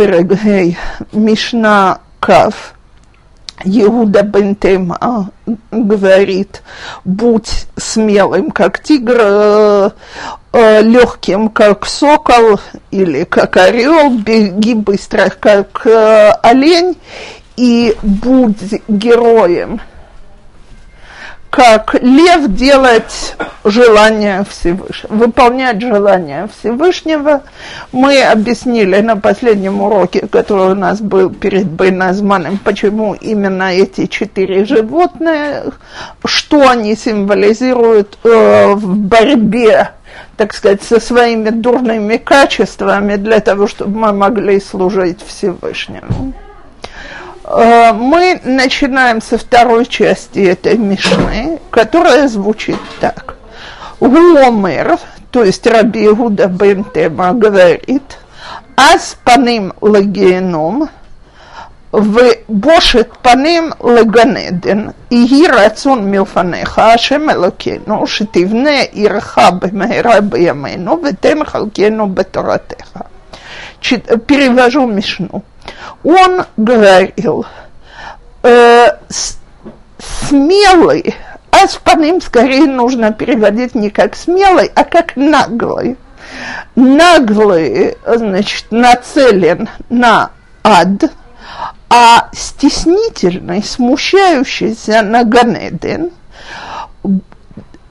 Перегей, Мишна Кав, Иуда Бентема говорит, будь смелым, как тигр, э, э, легким, как сокол или как орел, беги быстро, как э, олень, и будь героем, как лев делать желание Всевышнего, выполнять желание Всевышнего. Мы объяснили на последнем уроке, который у нас был перед Байназманом, почему именно эти четыре животные, что они символизируют э, в борьбе, так сказать, со своими дурными качествами для того, чтобы мы могли служить Всевышнему. Э, мы начинаем со второй части этой Мишны, которая звучит так. Гуомер, то есть Раби Гуда бен Тема, говорит, «Аз паним лагеном, в бошет паним Леганеден и гирацун милфанеха, ашем элокену, шетивне ирха бемейра бьямену, ветем халкену бетаратеха». Перевожу Мишну он говорил, э, смелый, а с паним скорее нужно переводить не как смелый, а как наглый. Наглый, значит, нацелен на ад, а стеснительный, смущающийся на Ганеден,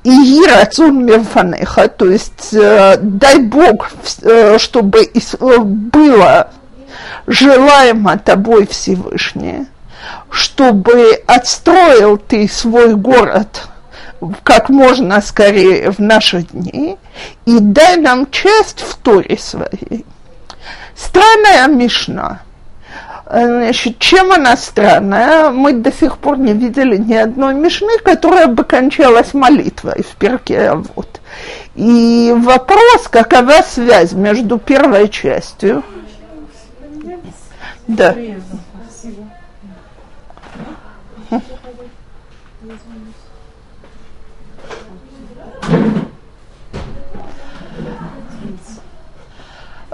и рацун мефанеха, то есть э, дай Бог, э, чтобы э, было желаемо тобой Всевышнее, чтобы отстроил ты свой город как можно скорее в наши дни и дай нам часть в Торе своей. Странная Мишна. Значит, чем она странная? Мы до сих пор не видели ни одной Мишны, которая бы кончалась молитвой в перке вот. И вопрос, какова связь между первой частью – да.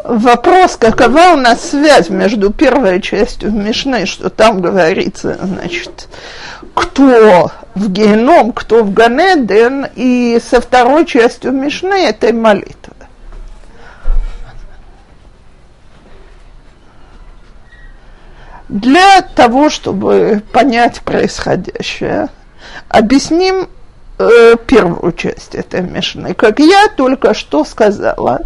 Вопрос, какова у нас связь между первой частью Мишны, что там говорится, значит, кто в геном, кто в Ганеден, и со второй частью Мишны этой молитвы. Для того, чтобы понять происходящее, объясним э, первую часть этой Мишны. Как я только что сказала,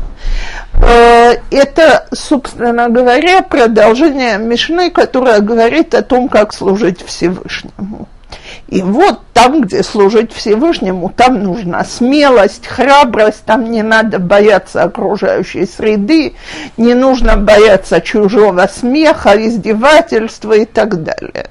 э, это, собственно говоря, продолжение Мишны, которая говорит о том, как служить Всевышнему. И вот там, где служить Всевышнему, там нужна смелость, храбрость, там не надо бояться окружающей среды, не нужно бояться чужого смеха, издевательства и так далее.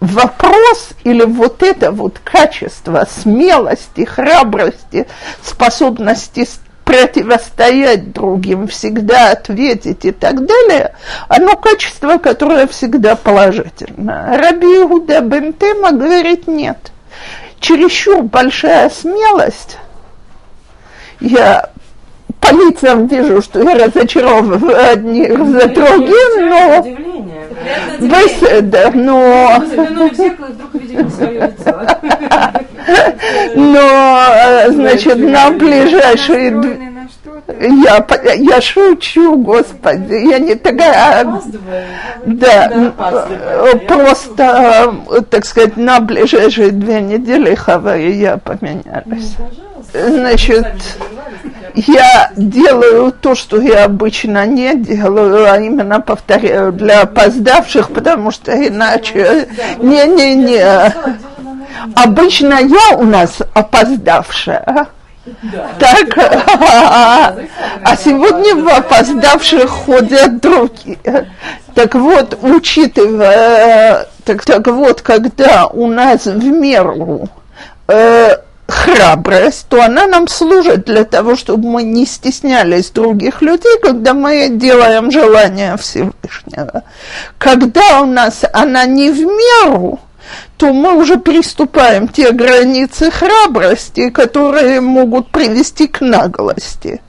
Вопрос или вот это вот качество смелости, храбрости, способности противостоять другим, всегда ответить и так далее, оно качество, которое всегда положительно. Раби Иуда Бентема говорит нет. Чересчур большая смелость. Я по лицам вижу, что я разочарован одних за другим, но... Беседа, но... Но, э, значит, на ближайшие... Я, я шучу, Господи, я не такая... Да, э, просто, э, так сказать, на ближайшие две недели Хава и я поменялись. Ну, значит, я делаю то, что я обычно не делаю, а именно повторяю для опоздавших, потому что иначе... Не-не-не. Обычно я у нас опоздавшая. Да. Так, а сегодня в опоздавших ходят другие. Так вот, учитывая, так, так вот, когда у нас в меру э, храбрость, то она нам служит для того, чтобы мы не стеснялись других людей, когда мы делаем желание Всевышнего. Когда у нас она не в меру, то мы уже приступаем те границы храбрости, которые могут привести к наглости.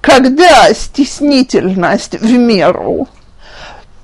Когда стеснительность в меру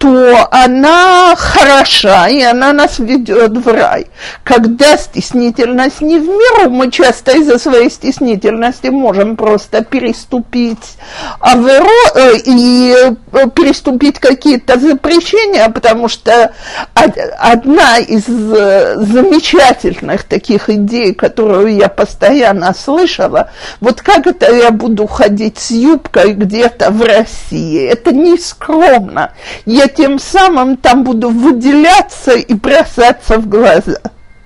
то она хороша, и она нас ведет в рай. Когда стеснительность не в меру, мы часто из-за своей стеснительности можем просто переступить аверо, э, и э, переступить какие-то запрещения, потому что одна из э, замечательных таких идей, которую я постоянно слышала, вот как это я буду ходить с юбкой где-то в России, это не скромно. Я тем самым там буду выделяться и бросаться в глаза.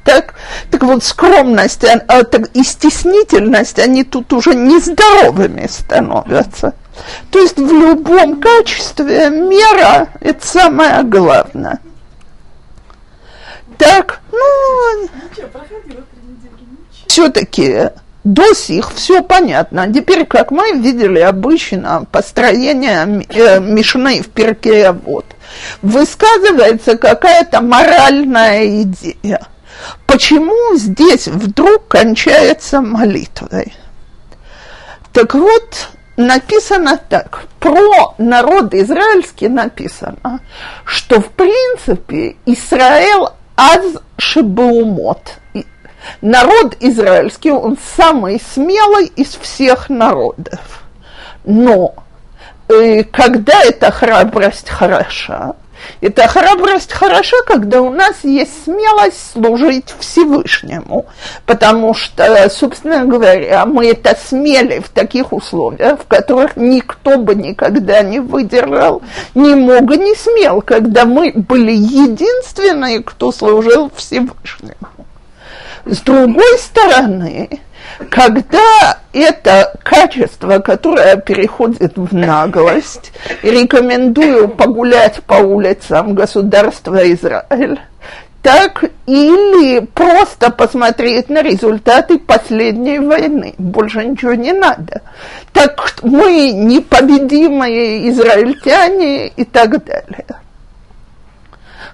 Так, так вот, скромность а, а, так, и стеснительность, они тут уже нездоровыми становятся. То есть в любом качестве мера – это самое главное. Так, ну, все-таки до сих все понятно. А теперь, как мы видели обычно построение э, Мишны в перке вот, высказывается какая-то моральная идея. Почему здесь вдруг кончается молитвой? Так вот, написано так, про народ израильский написано, что в принципе Израиль аз шебеумот, народ израильский, он самый смелый из всех народов. Но э, когда эта храбрость хороша, эта храбрость хороша, когда у нас есть смелость служить Всевышнему, потому что, собственно говоря, мы это смели в таких условиях, в которых никто бы никогда не выдержал, не мог и не смел, когда мы были единственные, кто служил Всевышнему. С другой стороны, когда это качество, которое переходит в наглость, рекомендую погулять по улицам государства Израиль, так или просто посмотреть на результаты последней войны. Больше ничего не надо. Так мы непобедимые израильтяне и так далее.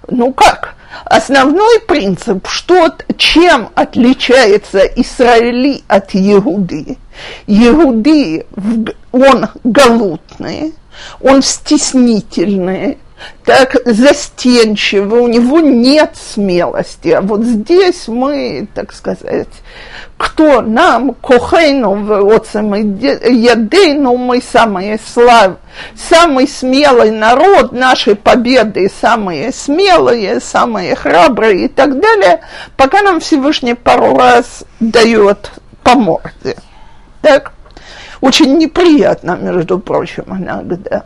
Ну как? Основной принцип, что, чем отличается Израили от Иуды. Иуды, он галутный, он стеснительный, так застенчивый, у него нет смелости. А вот здесь мы, так сказать, кто нам, кохейну, отцем ядейну, мы самые слав, самый смелый народ, наши победы самые смелые, самые храбрые и так далее, пока нам Всевышний пару раз дает по морде. Так? Очень неприятно, между прочим, иногда.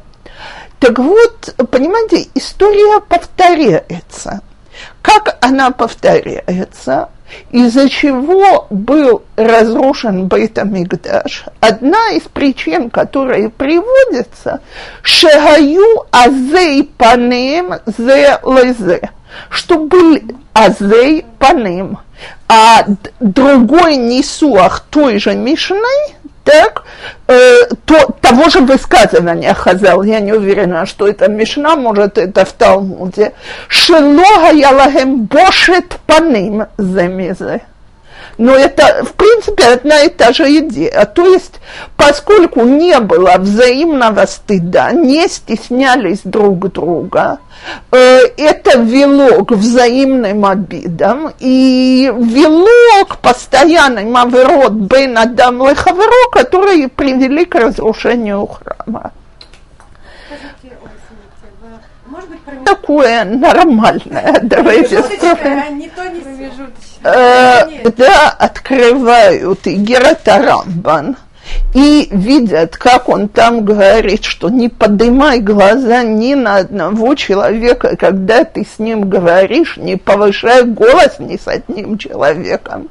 Так вот, понимаете, история повторяется. Как она повторяется? Из-за чего был разрушен Бейтамикдаш? Одна из причин, которые приводятся, шагаю азей панем зе лезе, что был азей панем, а другой несуах той же Мишной так, э, то, того же высказывания Хазал, я не уверена, что это Мишна, может, это в Талмуде. Шелога ялагем бошет паним земезе. Но это, в принципе, одна и та же идея. То есть, поскольку не было взаимного стыда, не стеснялись друг друга, э, это вело к взаимным обидам, и вело к постоянным аверот бен адам лехаверо, которые привели к разрушению храма. Такое нормальное, давайте спросим. Э, да, открывают и Гератарамбан, и видят, как он там говорит, что не поднимай глаза ни на одного человека, когда ты с ним говоришь, не повышай голос ни с одним человеком.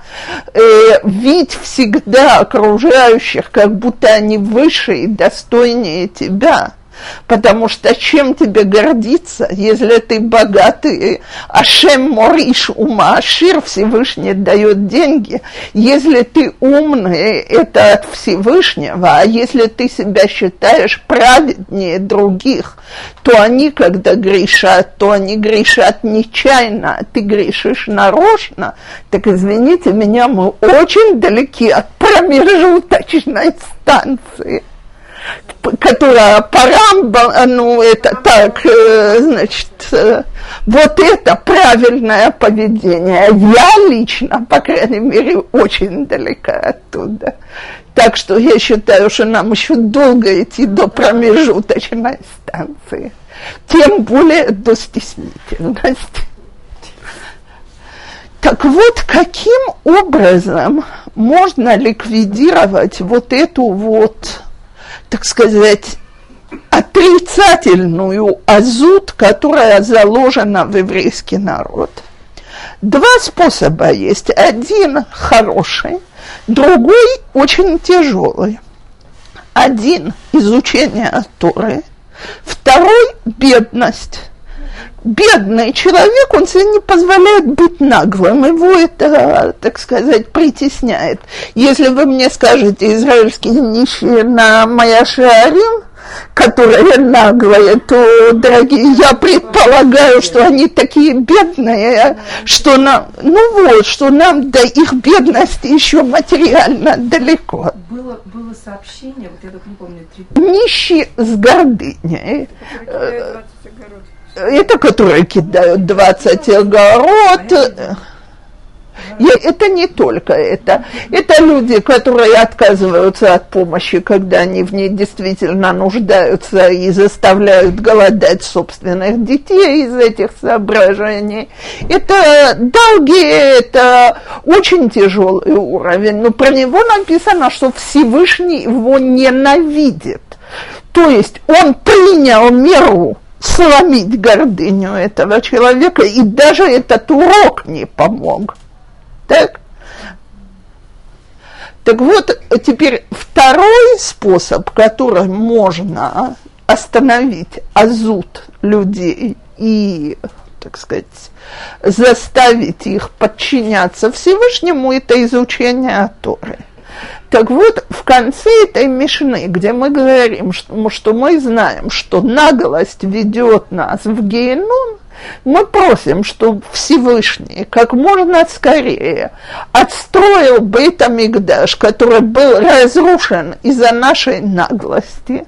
Э, видь всегда окружающих, как будто они выше и достойнее тебя – Потому что чем тебе гордиться, если ты богатый, Ашем Мориш ума, Ашир Всевышний дает деньги. Если ты умный, это от Всевышнего, а если ты себя считаешь праведнее других, то они, когда грешат, то они грешат нечаянно, а ты грешишь нарочно, так извините меня, мы очень далеки от промежуточной станции. Которая по ну, это так, э, значит, э, вот это правильное поведение. Я лично, по крайней мере, очень далека оттуда. Так что я считаю, что нам еще долго идти до промежуточной станции. Тем более до стеснительности. Так вот, каким образом можно ликвидировать вот эту вот, так сказать, отрицательную азут, которая заложена в еврейский народ? Два способа есть. Один хороший, другой очень тяжелый. Один – изучение Торы, второй – бедность – бедный человек, он себе не позволяет быть наглым, его это, так сказать, притесняет. Если вы мне скажете, израильские нищие на моя шарим, которые наглые, то, дорогие, я предполагаю, что они такие бедные, что нам, ну вот, что нам до их бедности еще материально далеко. Было, было сообщение, вот я только не помню, три... Нищий с гордыней. Это, это которые кидают 20 огород. Это не только это. Это люди, которые отказываются от помощи, когда они в ней действительно нуждаются и заставляют голодать собственных детей из этих соображений. Это долги, это очень тяжелый уровень. Но про него написано, что Всевышний его ненавидит. То есть он принял меру сломить гордыню этого человека, и даже этот урок не помог. Так? Так вот, теперь второй способ, которым можно остановить азут людей и, так сказать, заставить их подчиняться Всевышнему, это изучение Торы. Так вот, в конце этой Мишны, где мы говорим, что, что мы знаем, что наглость ведет нас в геном, мы просим, чтобы Всевышний как можно скорее отстроил Бейтамикдаш, который был разрушен из-за нашей наглости,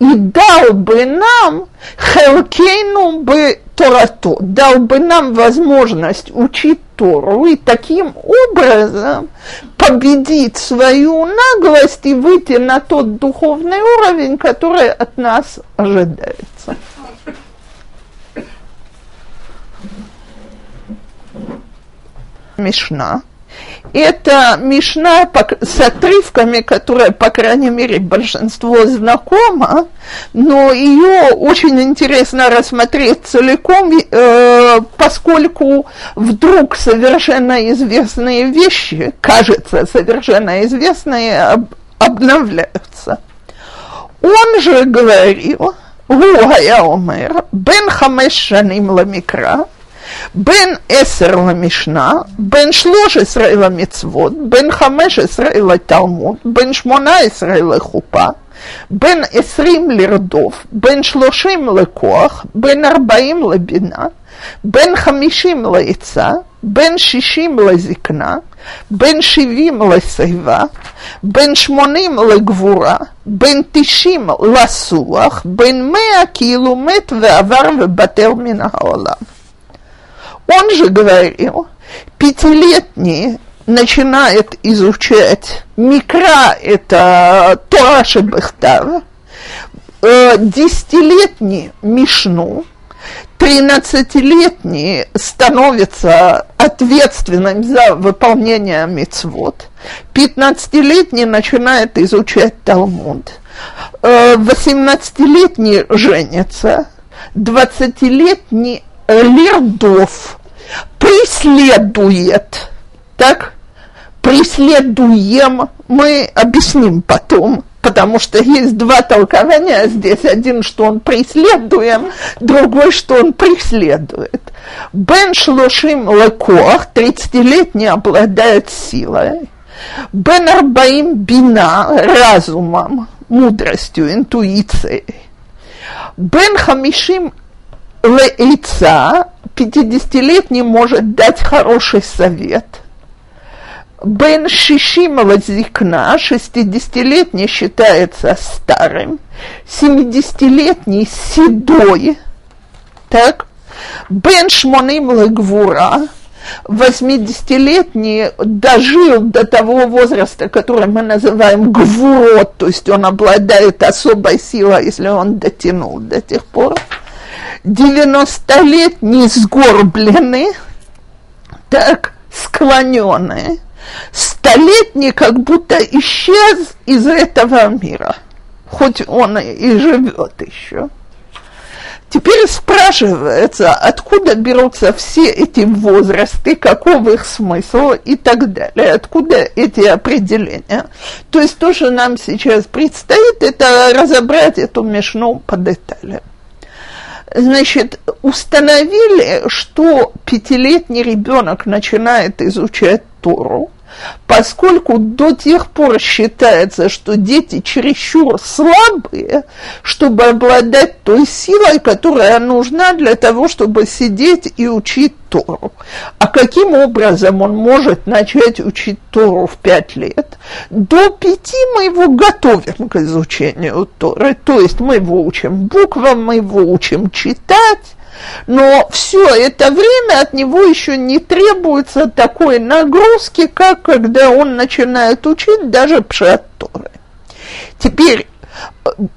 и дал бы нам Хелкейну бы Торато, дал бы нам возможность учить Тору и таким образом победить свою наглость и выйти на тот духовный уровень, который от нас ожидается. Мишна это Мишна с отрывками, которая, по крайней мере, большинство знакомо, но ее очень интересно рассмотреть целиком, э, поскольку вдруг совершенно известные вещи, кажется, совершенно известные, об, обновляются. Он же говорил, Гуая Омер, Бен Хамеш Шаним Ламикра, בין עשר למשנה, בין שלוש עשרה למצוות, בין חמש עשרה לתלמוד, בין שמונה עשרה לחופה, בין עשרים לרדוף, בין שלושים לכוח, בין ארבעים לבינה, בין חמישים לעצה, בין שישים לזקנה, בין שבעים לשיבה, בין שמונים לגבורה, בין תשעים לסוח, בין מאה כאילו מת ועבר ובטל מן העולם. Он же говорил, пятилетний начинает изучать микро, это Тораши Бехтав, э, десятилетний Мишну, тринадцатилетний становится ответственным за выполнение мицвод, пятнадцатилетний начинает изучать Талмуд, э, восемнадцатилетний женится, двадцатилетний лирдов преследует, так, преследуем, мы объясним потом, потому что есть два толкования здесь. Один, что он преследуем, другой, что он преследует. Бен Шлушим Лекох, 30-летний, обладает силой. Бен Арбаим Бина, разумом, мудростью, интуицией. Бен Хамишим Лейца, 50-летний, может дать хороший совет. Бен Шишимова Зикна, 60-летний считается старым, 70-летний седой, так, Бен Шмоним Лагвура, 80-летний дожил до того возраста, который мы называем гвурот, то есть он обладает особой силой, если он дотянул до тех пор. 90-летний сгорбленный, так, склоненный, столетний как будто исчез из этого мира, хоть он и живет еще. Теперь спрашивается, откуда берутся все эти возрасты, каков их смысл и так далее, откуда эти определения. То есть то, что нам сейчас предстоит, это разобрать эту мешну по деталям. Значит, установили, что пятилетний ребенок начинает изучать Тору, поскольку до тех пор считается, что дети чересчур слабые, чтобы обладать той силой, которая нужна для того, чтобы сидеть и учить Тору. А каким образом он может начать учить Тору в пять лет? До пяти мы его готовим к изучению Торы, то есть мы его учим буквам, мы его учим читать, но все это время от него еще не требуется такой нагрузки, как когда он начинает учить даже пшат Торы. Теперь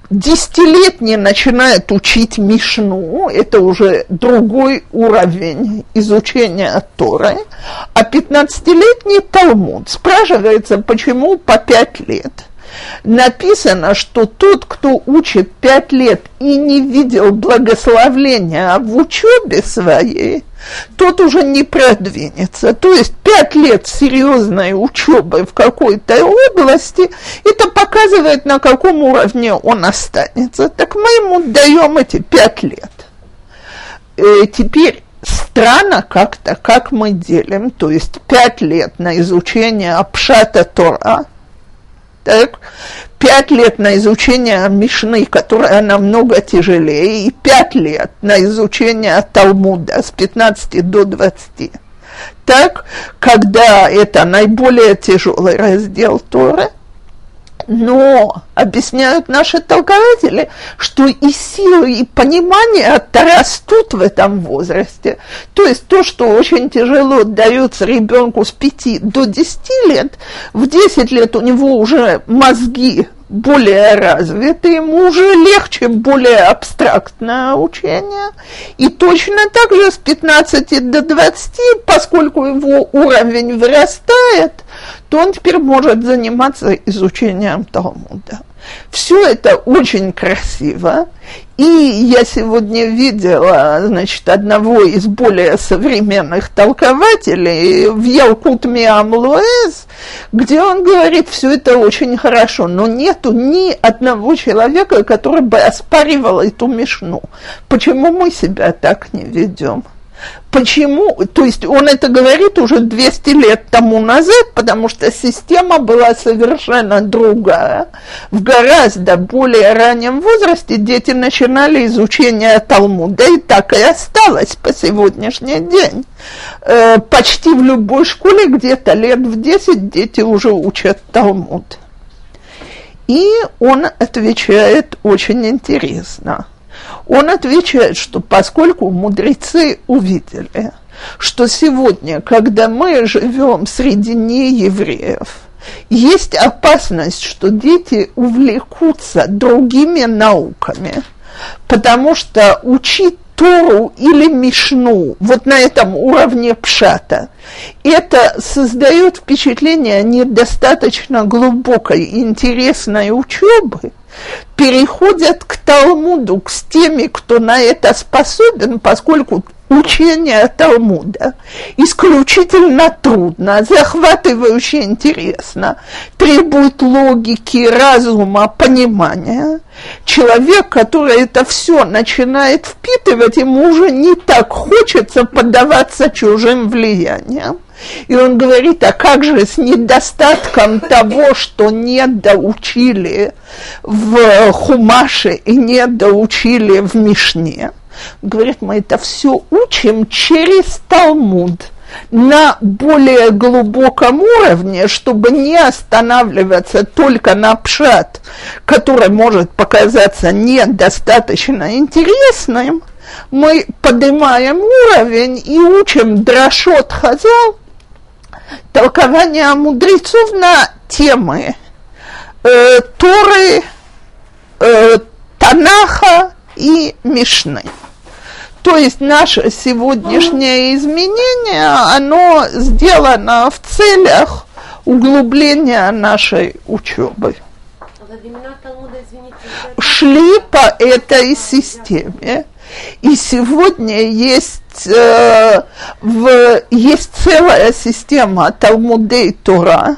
десятилетний начинает учить Мишну, это уже другой уровень изучения Торы, а пятнадцатилетний Талмуд. Спрашивается, почему по пять лет – написано, что тот, кто учит пять лет и не видел благословления в учебе своей, тот уже не продвинется. То есть пять лет серьезной учебы в какой-то области, это показывает, на каком уровне он останется. Так мы ему даем эти пять лет. И э, теперь странно как-то, как мы делим, то есть пять лет на изучение Апшата Тора – так, пять лет на изучение Мишны, которая намного тяжелее, и пять лет на изучение Талмуда с 15 до 20. Так, когда это наиболее тяжелый раздел Торы, но объясняют наши толкователи, что и силы, и понимание растут в этом возрасте. То есть то, что очень тяжело дается ребенку с 5 до 10 лет, в 10 лет у него уже мозги более развиты, ему уже легче более абстрактное учение. И точно так же с 15 до 20, поскольку его уровень вырастает, то он теперь может заниматься изучением Талмуда. Все это очень красиво. И я сегодня видела, значит, одного из более современных толкователей в Ялкут Миамлуэз, где он говорит, все это очень хорошо, но нету ни одного человека, который бы оспаривал эту мешну. Почему мы себя так не ведем? Почему? То есть он это говорит уже 200 лет тому назад, потому что система была совершенно другая. В гораздо более раннем возрасте дети начинали изучение Талмуда, и так и осталось по сегодняшний день. Э, почти в любой школе где-то лет в 10 дети уже учат Талмуд. И он отвечает очень интересно – он отвечает, что поскольку мудрецы увидели, что сегодня, когда мы живем среди неевреев, есть опасность, что дети увлекутся другими науками, потому что учить Тору или Мишну, вот на этом уровне пшата, это создает впечатление недостаточно глубокой интересной учебы, переходят к Талмуду, к теми, кто на это способен, поскольку учение Талмуда исключительно трудно, захватывающе интересно, требует логики, разума, понимания. Человек, который это все начинает впитывать, ему уже не так хочется поддаваться чужим влияниям. И он говорит, а как же с недостатком того, что не доучили в Хумаше и не доучили в Мишне? Говорит, мы это все учим через Талмуд. на более глубоком уровне, чтобы не останавливаться только на пшат, который может показаться недостаточно интересным, мы поднимаем уровень и учим дрошот хазал, толкование мудрецов на темы э, Торы, э, Танаха и Мишны. То есть наше сегодняшнее изменение, оно сделано в целях углубления нашей учебы. Шли по этой системе. И сегодня есть, э, в, есть целая система Талмудей Тора,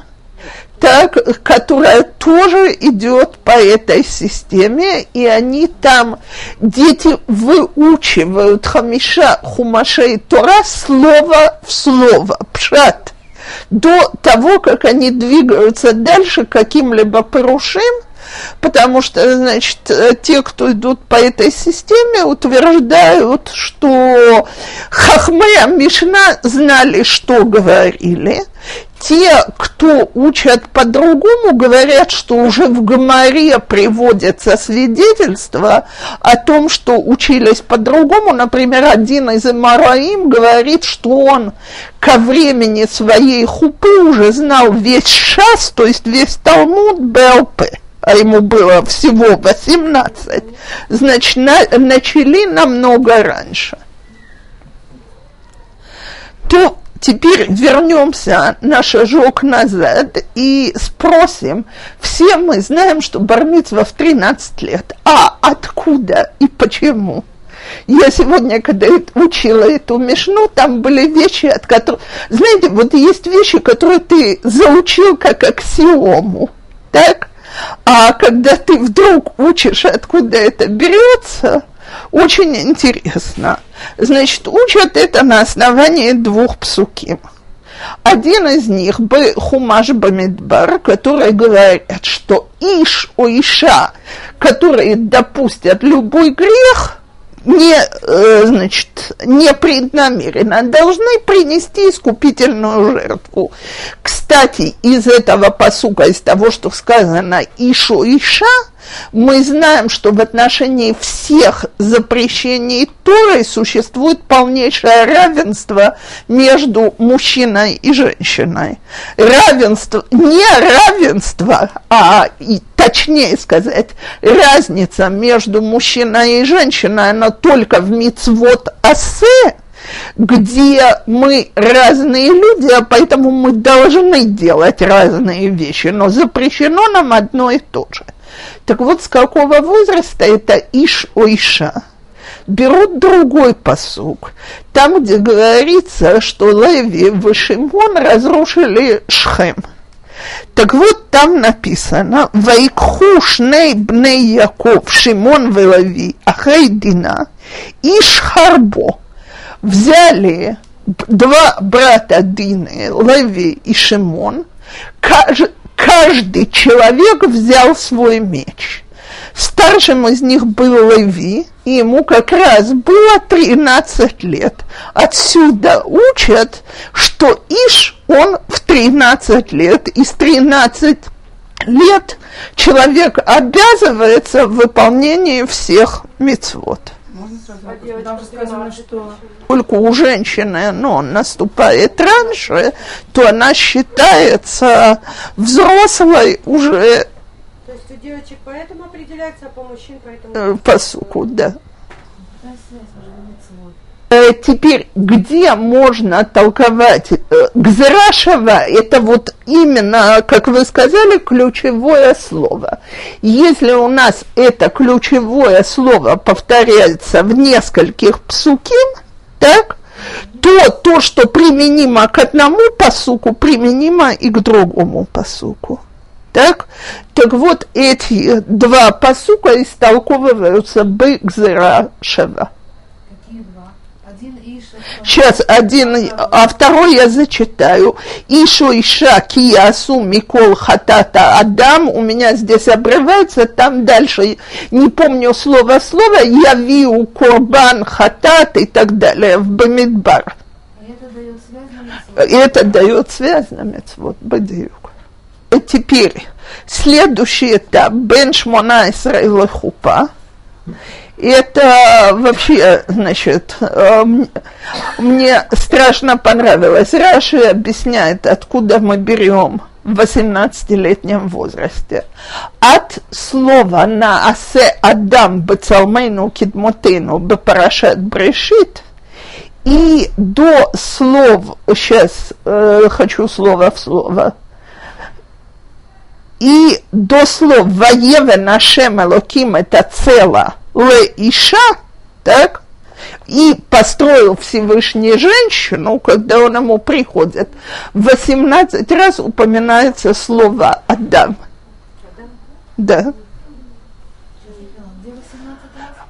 так, которая тоже идет по этой системе, и они там, дети выучивают хамиша хумашей Тора слово в слово, пшат, до того, как они двигаются дальше каким-либо порушим, потому что, значит, те, кто идут по этой системе, утверждают, что Хахме Мишна знали, что говорили, те, кто учат по-другому, говорят, что уже в Гамаре приводятся свидетельства о том, что учились по-другому. Например, один из Имараим говорит, что он ко времени своей хупы уже знал весь шас, то есть весь Талмуд БЛП а ему было всего 18, значит, на, начали намного раньше. То теперь вернемся на шажок назад и спросим, все мы знаем, что Бармицва в 13 лет, а откуда и почему? Я сегодня, когда учила эту мешну, там были вещи, от которых... Знаете, вот есть вещи, которые ты заучил как аксиому, так? А когда ты вдруг учишь, откуда это берется, очень интересно. Значит, учат это на основании двух псуким. Один из них Хумаш Бамидбар, который говорит, что Иш о Иша, которые допустят любой грех, не, э, значит, непреднамеренно должны принести искупительную жертву. Кстати, из этого посука, из того, что сказано «Ишу Иша», мы знаем, что в отношении всех запрещений Торы существует полнейшее равенство между мужчиной и женщиной. Равенство, не равенство, а и, точнее сказать, разница между мужчиной и женщиной, она только в мицвод асе, где мы разные люди, а поэтому мы должны делать разные вещи, но запрещено нам одно и то же – так вот, с какого возраста это Иш Ойша? Берут другой посук, там, где говорится, что Леви и Шимон разрушили Шхем. Так вот, там написано, «Вайкху шней бней Яков, Шимон Велави, Ахейдина, Иш Харбо». Взяли два брата Дины, Леви и Шимон, каждый человек взял свой меч. Старшим из них был Леви, и ему как раз было 13 лет. Отсюда учат, что Иш, он в 13 лет, из 13 лет человек обязывается в выполнении всех мецвод. Только у женщины но наступает раньше, то она считается взрослой уже. То есть у девочек поэтому определяется, а по мужчин поэтому... Э, по суку, да. Э, теперь, где можно толковать э, Гзерашева, это вот именно, как вы сказали, ключевое слово. Если у нас это ключевое слово повторяется в нескольких псуким, так, то то, что применимо к одному посуку, применимо и к другому посуку. Так? Так вот, эти два посука истолковываются бы Гзерашева. Сейчас один, а второй я зачитаю. Ишу Иша Киясу Микол Хатата Адам. У меня здесь обрывается, там дальше не помню слово слово. Я вию Курбан Хатат и так далее в Бамидбар. Это дает связь на мецвод, бадиюк. И теперь следующий этап бен шмона Исраила хупа. Это вообще, значит, э, мне страшно понравилось. Раши объясняет, откуда мы берем в 18-летнем возрасте. От слова на асе Адам бацалмейну кидмотейну бепарашат брешит и до слов, сейчас э, хочу слово в слово, и до слов «Воеве нашем Элоким» это цело «Ле Иша», так, и построил Всевышний женщину, когда он ему приходит, 18 раз упоминается слово «Адам». Да.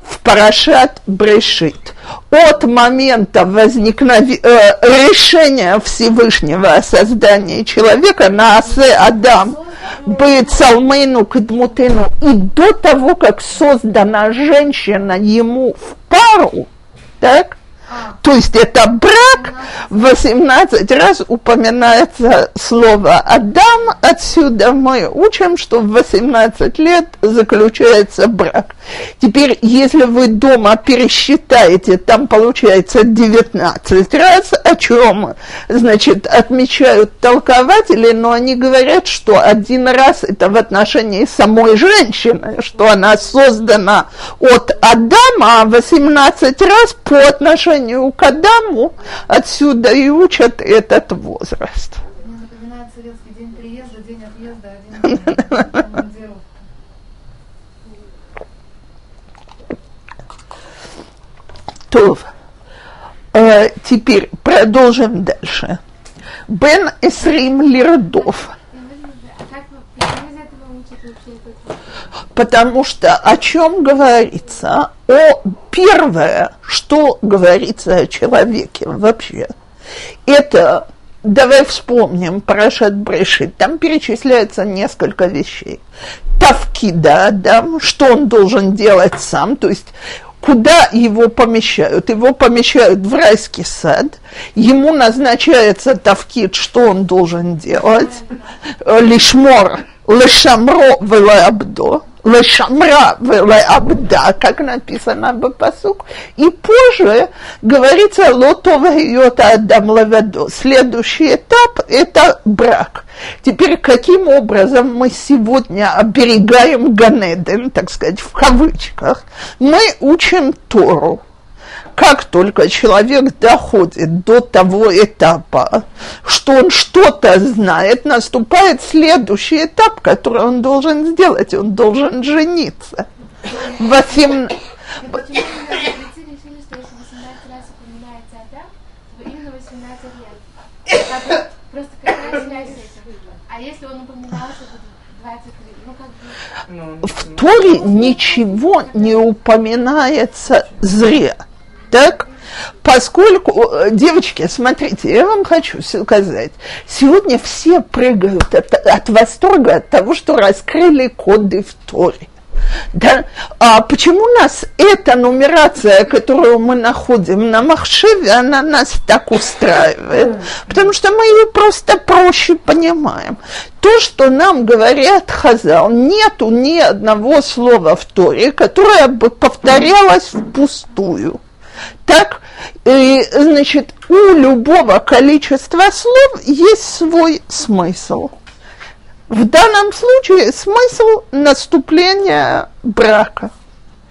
В Парашат Брешит. От момента возникновения, э, решения Всевышнего о создании человека на Асе Адам быть Салмейну Кадмутену и до того, как создана женщина ему в пару, так, то есть это брак, 18 раз упоминается слово «Адам», отсюда мы учим, что в 18 лет заключается брак. Теперь, если вы дома пересчитаете, там получается 19 раз, о чем, значит, отмечают толкователи, но они говорят, что один раз это в отношении самой женщины, что она создана от Адама, а 18 раз по отношению отношению к Адаму, отсюда и учат этот возраст. Советский день приезда, день отъезда, один То, э, теперь продолжим дальше. Бен Эсрим Лирдов. Потому что о чем говорится? О первое, что говорится о человеке вообще. Это Давай вспомним Парашат Брешит. Там перечисляется несколько вещей. Тавкида, да, что он должен делать сам, то есть куда его помещают? Его помещают в райский сад, ему назначается тавкид, что он должен делать, лишмор, лешамро велабдо, лешамра абда, как написано в посук. И позже говорится лотова йота адам лавадо. Следующий этап – это брак. Теперь, каким образом мы сегодня оберегаем Ганеден, так сказать, в кавычках, мы учим Тору как только человек доходит до того этапа, что он что-то знает, наступает следующий этап, который он должен сделать. Он должен жениться. Восемь... Просто какая связь А если он 23, ну как бы... В Торе ничего не упоминается зря. Так? Поскольку, э, девочки, смотрите, я вам хочу сказать, сегодня все прыгают от, от восторга от того, что раскрыли коды в Торе. Да? А почему нас эта нумерация, которую мы находим на Махшеве, она нас так устраивает? Потому что мы ее просто проще понимаем. То, что нам говорят Хазал, нету ни одного слова в Торе, которое бы повторялось впустую. Так, и, значит, у любого количества слов есть свой смысл. В данном случае смысл наступления брака.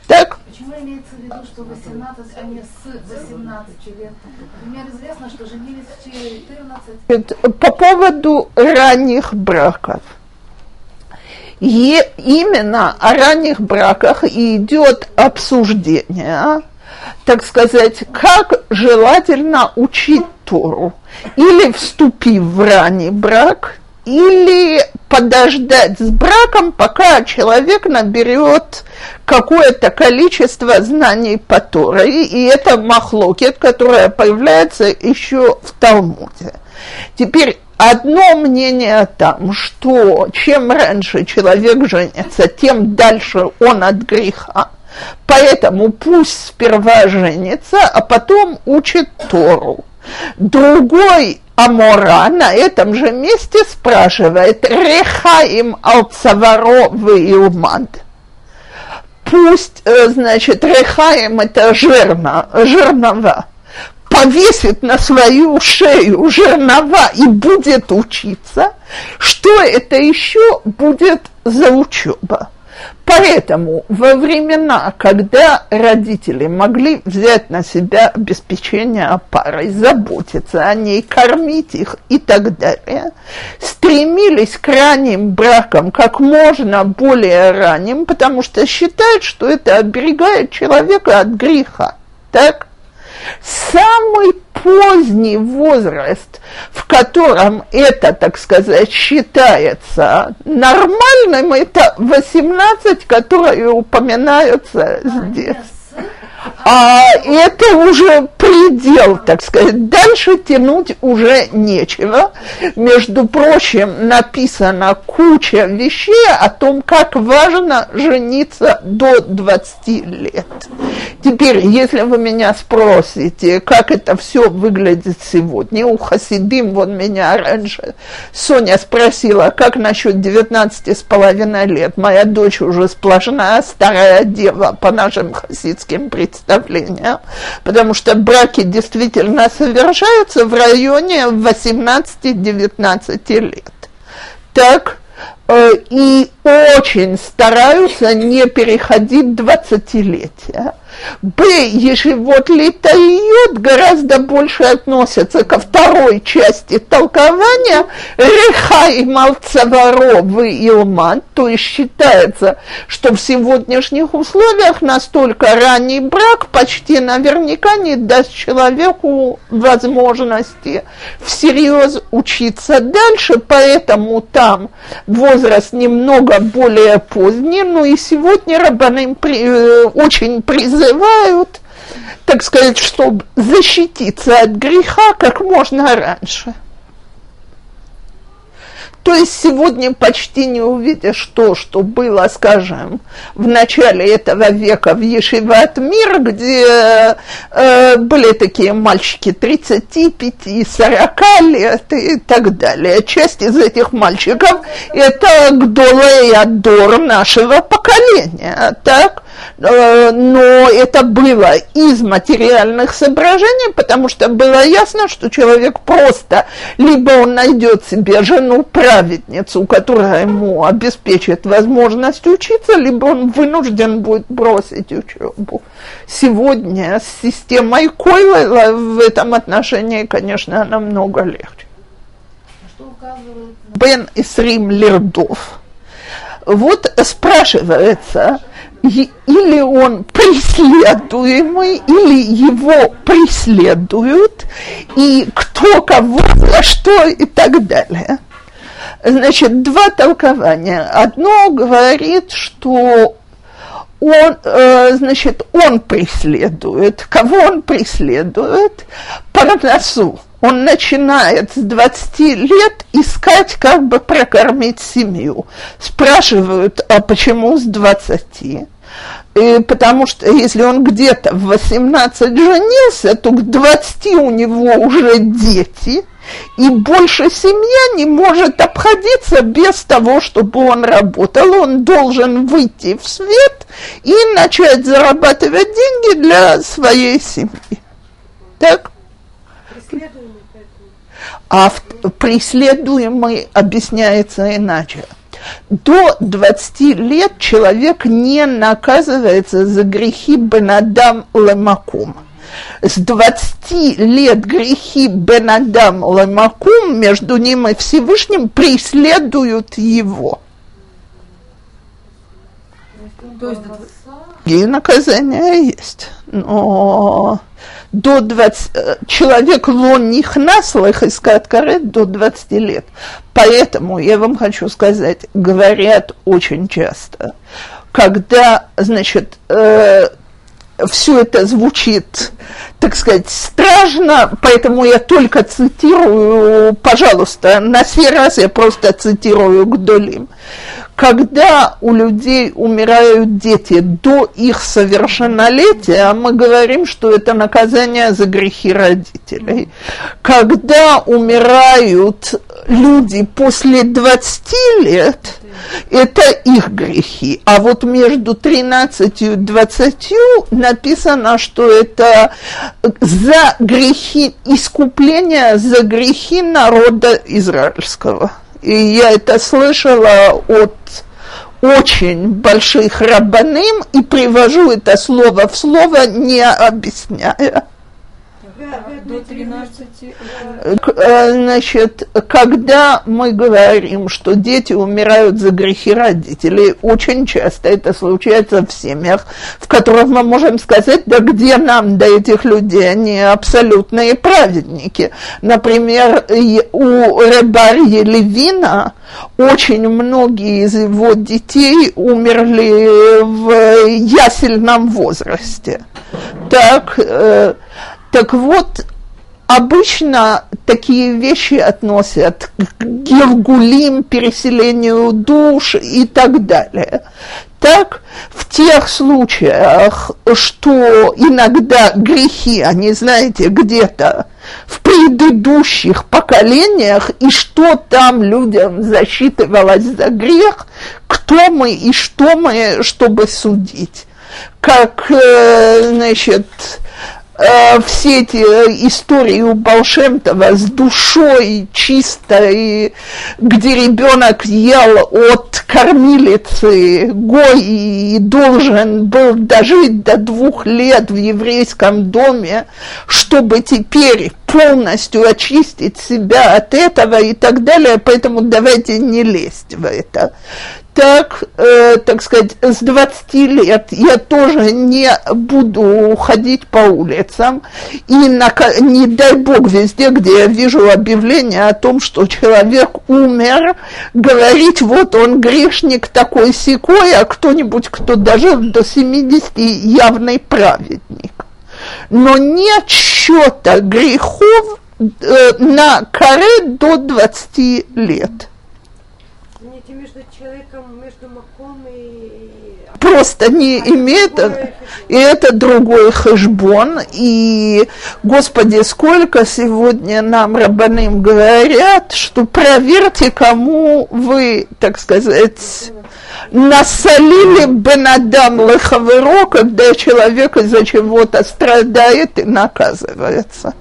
Так? Почему имеется в виду, что 18, а не с 18 лет? Например, известно, что женились в 14. По поводу ранних браков. И именно о ранних браках идет обсуждение так сказать, как желательно учить Тору. Или вступив в ранний брак, или подождать с браком, пока человек наберет какое-то количество знаний по Торе, и это махлокет, которая появляется еще в Талмуде. Теперь одно мнение там, что чем раньше человек женится, тем дальше он от греха. Поэтому пусть сперва женится, а потом учит Тору. Другой Амора на этом же месте спрашивает Рехаим Алцаваро Вилмад. Пусть, э, значит, Рехаим это жирно, жирного, повесит на свою шею жернова и будет учиться, что это еще будет за учеба. Поэтому во времена, когда родители могли взять на себя обеспечение парой, заботиться о ней, кормить их и так далее, стремились к ранним бракам как можно более ранним, потому что считают, что это оберегает человека от греха. Так? Самый поздний возраст, в котором это, так сказать, считается нормальным, это 18, которые упоминаются здесь а это уже предел, так сказать. Дальше тянуть уже нечего. Между прочим, написана куча вещей о том, как важно жениться до 20 лет. Теперь, если вы меня спросите, как это все выглядит сегодня, у Хасидим, вот меня раньше Соня спросила, как насчет 19 с половиной лет, моя дочь уже сплошная старая дева по нашим хасидским представлениям представления, потому что браки действительно совершаются в районе 18-19 лет. Так, и очень стараются не переходить 20-летия. Б, ешивот литайот гораздо больше относятся ко второй части толкования. Рехай Малцаваровы Илман, то есть считается, что в сегодняшних условиях настолько ранний брак почти наверняка не даст человеку возможности всерьез учиться дальше, поэтому там возраст немного более поздний, но и сегодня Рабаным при, э, очень призывают, так сказать, чтобы защититься от греха как можно раньше. То есть сегодня почти не увидишь то, что было, скажем, в начале этого века в Ешиват Мир, где э, были такие мальчики 35-40 лет и так далее. Часть из этих мальчиков – это Гдолей Адор нашего поколения, так? Э, но это было из материальных соображений, потому что было ясно, что человек просто либо он найдет себе жену-праведницу, которая ему обеспечит возможность учиться, либо он вынужден будет бросить учебу. Сегодня с системой Койла в этом отношении, конечно, намного легче. Бен Исрим Лердов. Вот спрашивается, или он преследуемый, или его преследуют, и кто кого за что и так далее. Значит, два толкования. Одно говорит, что он, э, значит, он преследует. Кого он преследует? Парнасу он начинает с 20 лет искать, как бы прокормить семью. Спрашивают, а почему с 20? И потому что если он где-то в 18 женился, то к 20 у него уже дети, и больше семья не может обходиться без того, чтобы он работал. Он должен выйти в свет и начать зарабатывать деньги для своей семьи. Так? а преследуемый объясняется иначе. До 20 лет человек не наказывается за грехи Бенадам Лемакум. С 20 лет грехи Бенадам Лемакум между ним и Всевышним преследуют его. То есть и наказание есть. Но до 20, э, человек лон них наслых искать карет до 20 лет. Поэтому я вам хочу сказать, говорят очень часто, когда, значит, э, все это звучит, так сказать, страшно, поэтому я только цитирую, пожалуйста, на сей раз я просто цитирую Гдолим. Когда у людей умирают дети до их совершеннолетия, мы говорим, что это наказание за грехи родителей. Когда умирают люди после 20 лет, это их грехи. А вот между 13 и 20 написано, что это за грехи, искупление за грехи народа израильского. И я это слышала от очень больших рабаным и привожу это слово в слово, не объясняя до 13 э, Значит, когда мы говорим, что дети умирают за грехи родителей, очень часто это случается в семьях, в которых мы можем сказать, да где нам до этих людей, они абсолютные праведники. Например, у Ребарьи Левина очень многие из его детей умерли в ясельном возрасте. Так, э, так вот, обычно такие вещи относят к гергулим, переселению душ и так далее. Так, в тех случаях, что иногда грехи, они, знаете, где-то в предыдущих поколениях, и что там людям засчитывалось за грех, кто мы и что мы, чтобы судить. Как, э, значит, э, все эти истории у Балшемтова с душой чистой, где ребенок ел от кормилицы гой и должен был дожить до двух лет в еврейском доме, чтобы теперь полностью очистить себя от этого и так далее, поэтому давайте не лезть в это так, э, так сказать, с 20 лет я тоже не буду ходить по улицам. И на, не дай бог везде, где я вижу объявление о том, что человек умер, говорить, вот он грешник такой секой, а кто-нибудь, кто дожил до 70, явный праведник. Но нет счета грехов э, на каре до 20 лет между человеком, между маком и... Просто не а имеет, и это другой хэшбон. И, Господи, сколько сегодня нам рабаным говорят, что проверьте, кому вы, так сказать, насолили Бенадам Лехаверо, когда человек из-за чего-то страдает и наказывается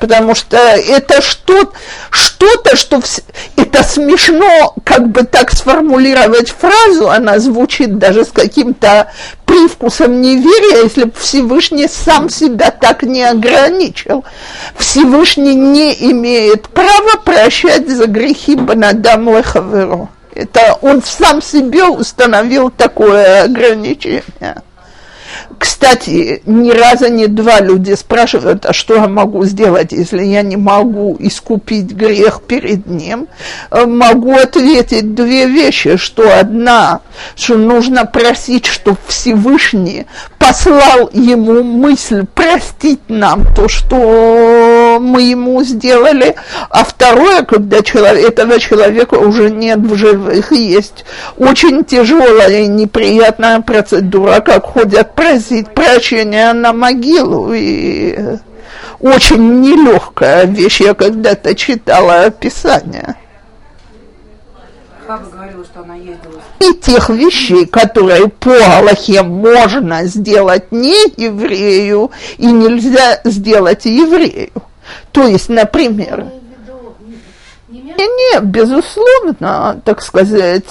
потому что это что, что-то, что вс... это смешно, как бы так сформулировать фразу, она звучит даже с каким-то привкусом неверия, если бы Всевышний сам себя так не ограничил. Всевышний не имеет права прощать за грехи Банадам Лехаверо. Это он сам себе установил такое ограничение. Кстати, ни раза не два люди спрашивают, а что я могу сделать, если я не могу искупить грех перед ним. Э, могу ответить две вещи, что одна, что нужно просить, чтобы Всевышний послал ему мысль простить нам то, что мы ему сделали, а второе, когда человек, этого человека уже нет в живых, есть очень тяжелая и неприятная процедура, как ходят просить прощения на могилу, и очень нелегкая вещь, я когда-то читала описание говорила. И тех вещей, которые по Аллахе можно сделать не еврею и нельзя сделать еврею. То есть, например, не, не, безусловно, так сказать,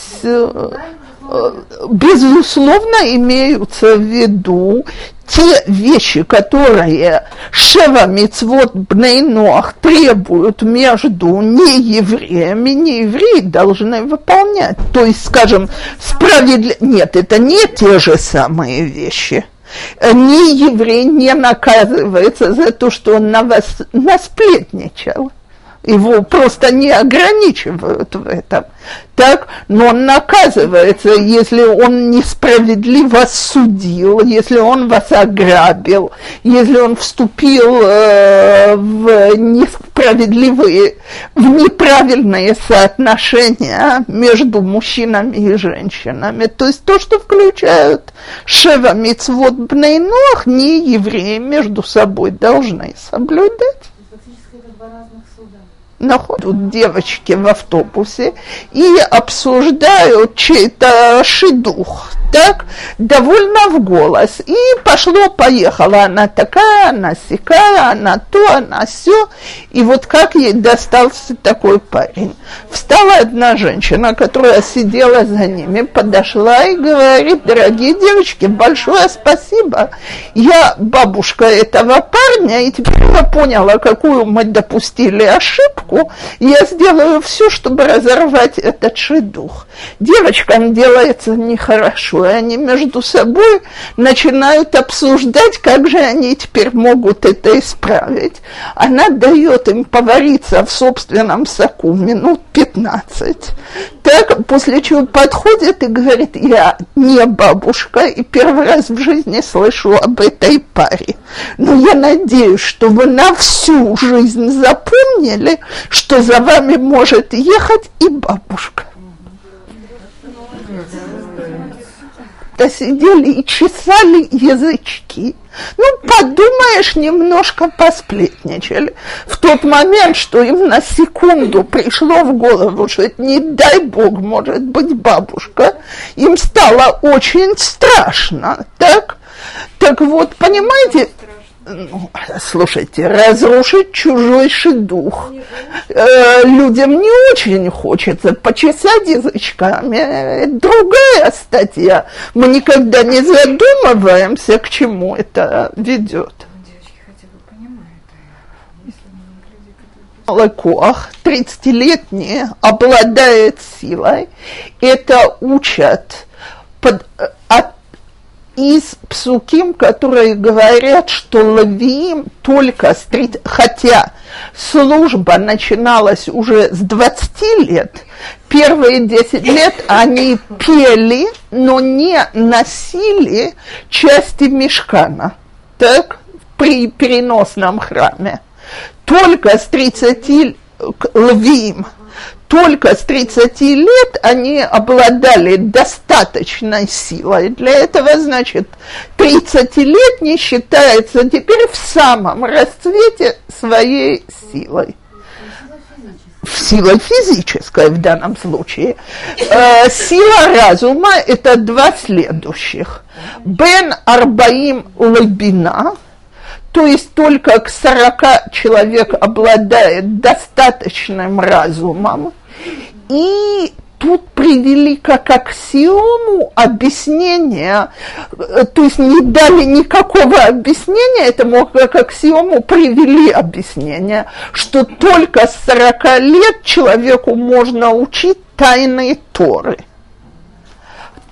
безусловно имеются в виду те вещи, которые Шева Мицвод Бнейноах требуют между неевреями, неевреи должны выполнять. То есть, скажем, справедливо... Нет, это не те же самые вещи. Ни еврей не наказывается за то, что он на вас насплетничал его просто не ограничивают в этом. Так, но он наказывается, если он несправедливо судил, если он вас ограбил, если он вступил э, в несправедливые, в неправильные соотношения между мужчинами и женщинами. То есть то, что включают Шева Мицвод Бнейнох, не евреи между собой должны соблюдать находят девочки в автобусе и обсуждают чей-то шидух, так, довольно в голос. И пошло-поехало, она такая, она сякая, она то, она все. И вот как ей достался такой парень. Встала одна женщина, которая сидела за ними, подошла и говорит, дорогие девочки, большое спасибо. Я бабушка этого парня, и теперь я поняла, какую мы допустили ошибку. Я сделаю все, чтобы разорвать этот шедух. Девочкам делается нехорошо, и они между собой начинают обсуждать, как же они теперь могут это исправить. Она дает им повариться в собственном соку минут 15. Так, после чего подходит и говорит, я не бабушка, и первый раз в жизни слышу об этой паре. Но я надеюсь, что вы на всю жизнь запомнили, что за вами может ехать и бабушка. Да сидели и чесали язычки. Ну, подумаешь, немножко посплетничали. В тот момент, что им на секунду пришло в голову, что это, не дай бог, может быть бабушка, им стало очень страшно, так? Так вот, понимаете, ну, слушайте, разрушить чужой дух э, людям не очень хочется. Почесать язычками – это другая статья. Мы никогда не задумываемся, к чему это ведет. Лакуах, 30-летний, обладает силой, это учат под, от из псуким, которые говорят, что лавиим только с 30, хотя служба начиналась уже с 20 лет, первые 10 лет они пели, но не носили части мешкана, так, при переносном храме. Только с 30 лавиим – только с 30 лет они обладали достаточной силой. Для этого, значит, 30-летний считается теперь в самом расцвете своей силой. Сила физическая в данном случае. Э, сила разума – это два следующих. Бен Арбаим Лебина – то есть только к 40 человек обладает достаточным разумом, и тут привели как аксиому объяснение, то есть не дали никакого объяснения этому, как аксиому привели объяснение, что только с 40 лет человеку можно учить тайные Торы –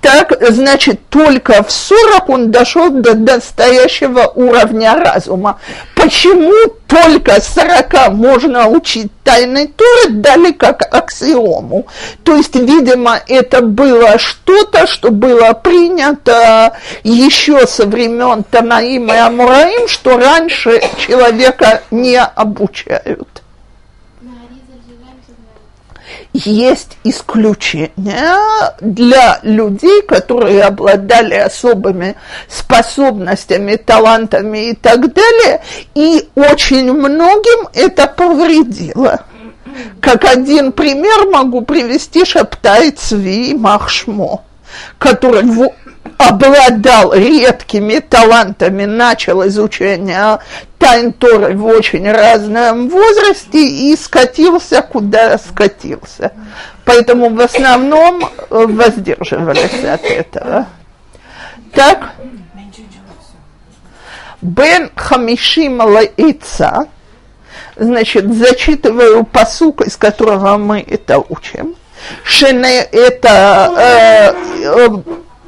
так, значит, только в 40 он дошел до настоящего уровня разума. Почему только 40 можно учить тайной Торы, дали как аксиому? То есть, видимо, это было что-то, что было принято еще со времен Танаим и Амураим, что раньше человека не обучают есть исключения для людей, которые обладали особыми способностями, талантами и так далее, и очень многим это повредило. Как один пример могу привести Шаптай Цви Махшмо, который обладал редкими талантами, начал изучение тайн Торы в очень разном возрасте и скатился, куда скатился. Поэтому в основном э, воздерживались от этого. Так, Бен Хамишим Лаица, значит, зачитываю посук, из которого мы это учим. Шене это э, э,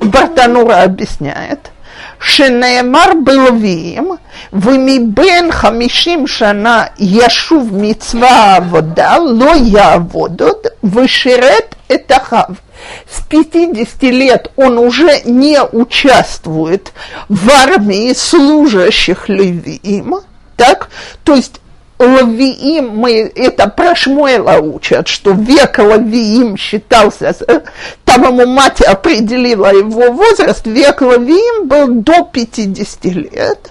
Бартанура объясняет, Шенеемар Белвиим, Вимибен Хамишим Шана Яшув Мицва Вода, Ло Яводот, Вышерет Этахав. С 50 лет он уже не участвует в армии служащих Левиим, так, то есть Лавиим, мы это про Шмуэла учат, что век Лавиим считался, там ему мать определила его возраст, век Лавиим был до 50 лет.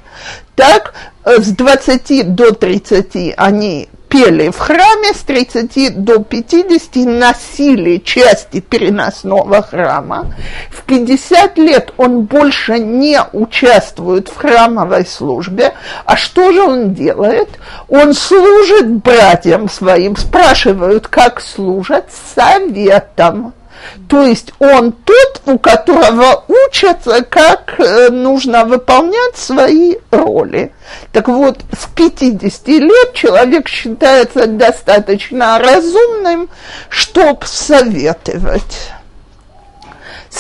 Так, с 20 до 30 они пели в храме, с 30 до 50 носили части переносного храма. В 50 лет он больше не участвует в храмовой службе. А что же он делает? Он служит братьям своим, спрашивают, как служат, советом. То есть он тот, у которого учатся, как э, нужно выполнять свои роли. Так вот, с 50 лет человек считается достаточно разумным, чтобы советовать.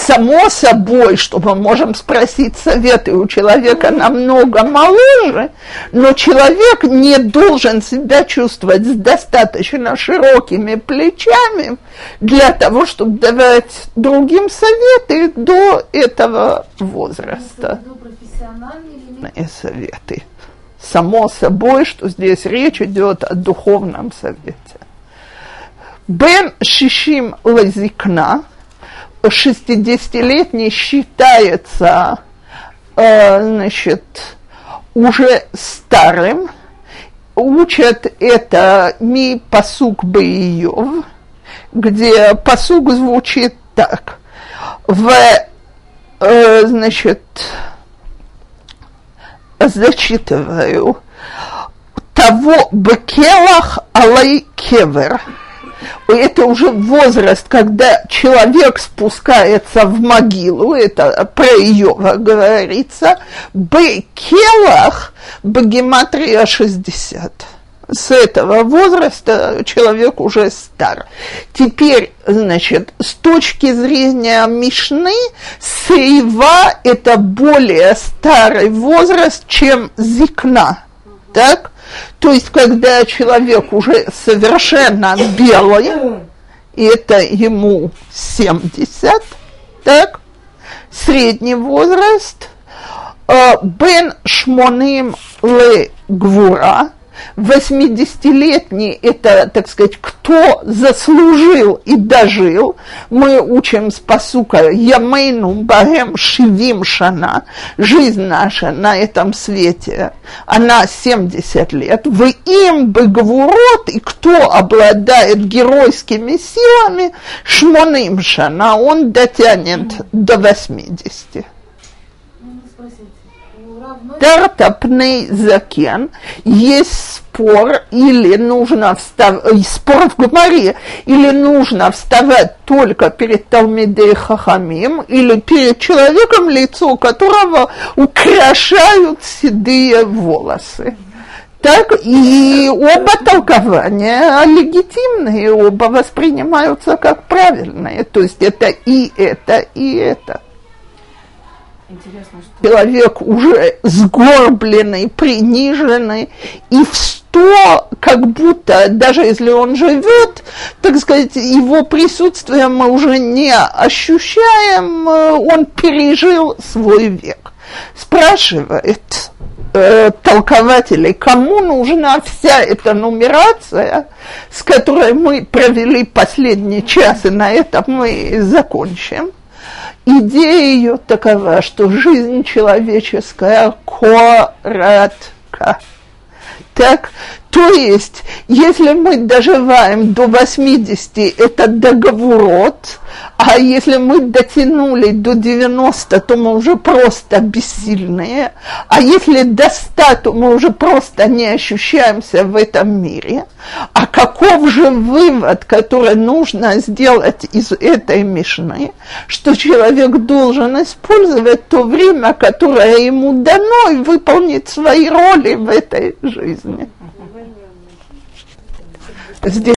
Само собой, что мы можем спросить советы у человека намного моложе, но человек не должен себя чувствовать с достаточно широкими плечами для того, чтобы давать другим советы до этого возраста. Советы. Само собой, что здесь речь идет о духовном совете. Бен Шишим Лазикна – 60-летний считается, э, значит, уже старым, учат это ми посук Бейов, где посук звучит так. В, э, значит, зачитываю, того бекелах алей кевер – это уже возраст, когда человек спускается в могилу, это про Иова говорится, Бекелах, Богематрия 60 с этого возраста человек уже стар. Теперь, значит, с точки зрения Мишны, Сейва – это более старый возраст, чем Зикна. Так? То есть, когда человек уже совершенно белый, и это ему 70, так, средний возраст, э, бен шмоним ле гвура, 80-летний – это, так сказать, кто заслужил и дожил. Мы учим с посука «Ямейну багем шивим шана» – жизнь наша на этом свете, она 70 лет. Вы им бы гвурот, и кто обладает геройскими силами, шмоным шана, он дотянет до 80. Тартапней закен, есть спор, или нужно вставать, спор в Гумаре, или нужно вставать только перед Талмидей Хахамим, или перед человеком, лицо которого украшают седые волосы. Так и оба толкования легитимные, оба воспринимаются как правильные. То есть это и это, и это. Что... Человек уже сгорбленный, приниженный, и в сто, как будто, даже если он живет, так сказать, его присутствие мы уже не ощущаем, он пережил свой век. Спрашивает э, толкователей, кому нужна вся эта нумерация, с которой мы провели последний час, и на этом мы закончим идея ее такова, что жизнь человеческая коротка. Так, то есть, если мы доживаем до 80, это договорот, а если мы дотянули до 90, то мы уже просто бессильные, а если до 100, то мы уже просто не ощущаемся в этом мире. А каков же вывод, который нужно сделать из этой мишны, что человек должен использовать то время, которое ему дано, и выполнить свои роли в этой жизни? Здесь